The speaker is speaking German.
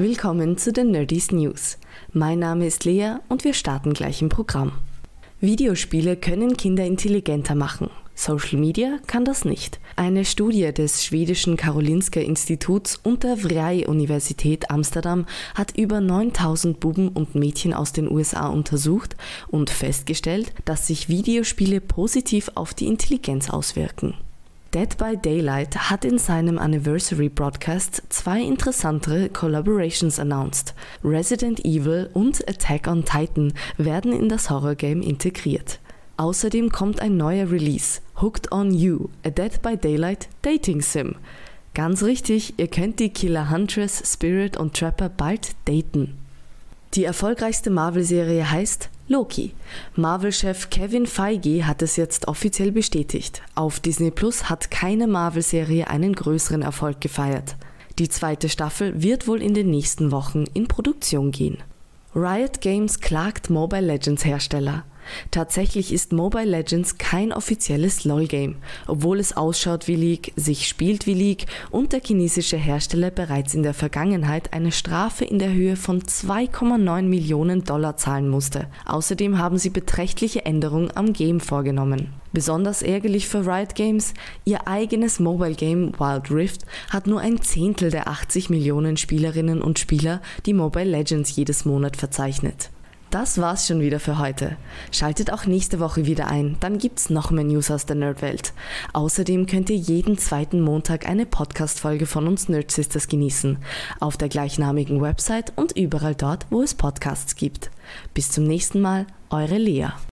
Willkommen zu den Nerdies News. Mein Name ist Lea und wir starten gleich im Programm. Videospiele können Kinder intelligenter machen. Social Media kann das nicht. Eine Studie des schwedischen Karolinska Instituts und der Vrij-Universität Amsterdam hat über 9000 Buben und Mädchen aus den USA untersucht und festgestellt, dass sich Videospiele positiv auf die Intelligenz auswirken. Dead by Daylight hat in seinem Anniversary Broadcast zwei interessantere Collaborations announced. Resident Evil und Attack on Titan werden in das Horrorgame integriert. Außerdem kommt ein neuer Release, Hooked on You, a Dead by Daylight Dating Sim. Ganz richtig, ihr könnt die Killer Huntress, Spirit und Trapper bald daten. Die erfolgreichste Marvel-Serie heißt Loki. Marvel-Chef Kevin Feige hat es jetzt offiziell bestätigt. Auf Disney Plus hat keine Marvel-Serie einen größeren Erfolg gefeiert. Die zweite Staffel wird wohl in den nächsten Wochen in Produktion gehen. Riot Games klagt Mobile Legends Hersteller. Tatsächlich ist Mobile Legends kein offizielles LOL-Game, obwohl es ausschaut wie League, sich spielt wie League und der chinesische Hersteller bereits in der Vergangenheit eine Strafe in der Höhe von 2,9 Millionen Dollar zahlen musste. Außerdem haben sie beträchtliche Änderungen am Game vorgenommen. Besonders ärgerlich für Riot Games, ihr eigenes Mobile Game Wild Rift hat nur ein Zehntel der 80 Millionen Spielerinnen und Spieler, die Mobile Legends jedes Monat verzeichnet. Das war's schon wieder für heute. Schaltet auch nächste Woche wieder ein, dann gibt's noch mehr News aus der Nerdwelt. Außerdem könnt ihr jeden zweiten Montag eine Podcast-Folge von uns Nerd Sisters genießen. Auf der gleichnamigen Website und überall dort, wo es Podcasts gibt. Bis zum nächsten Mal, eure Lea.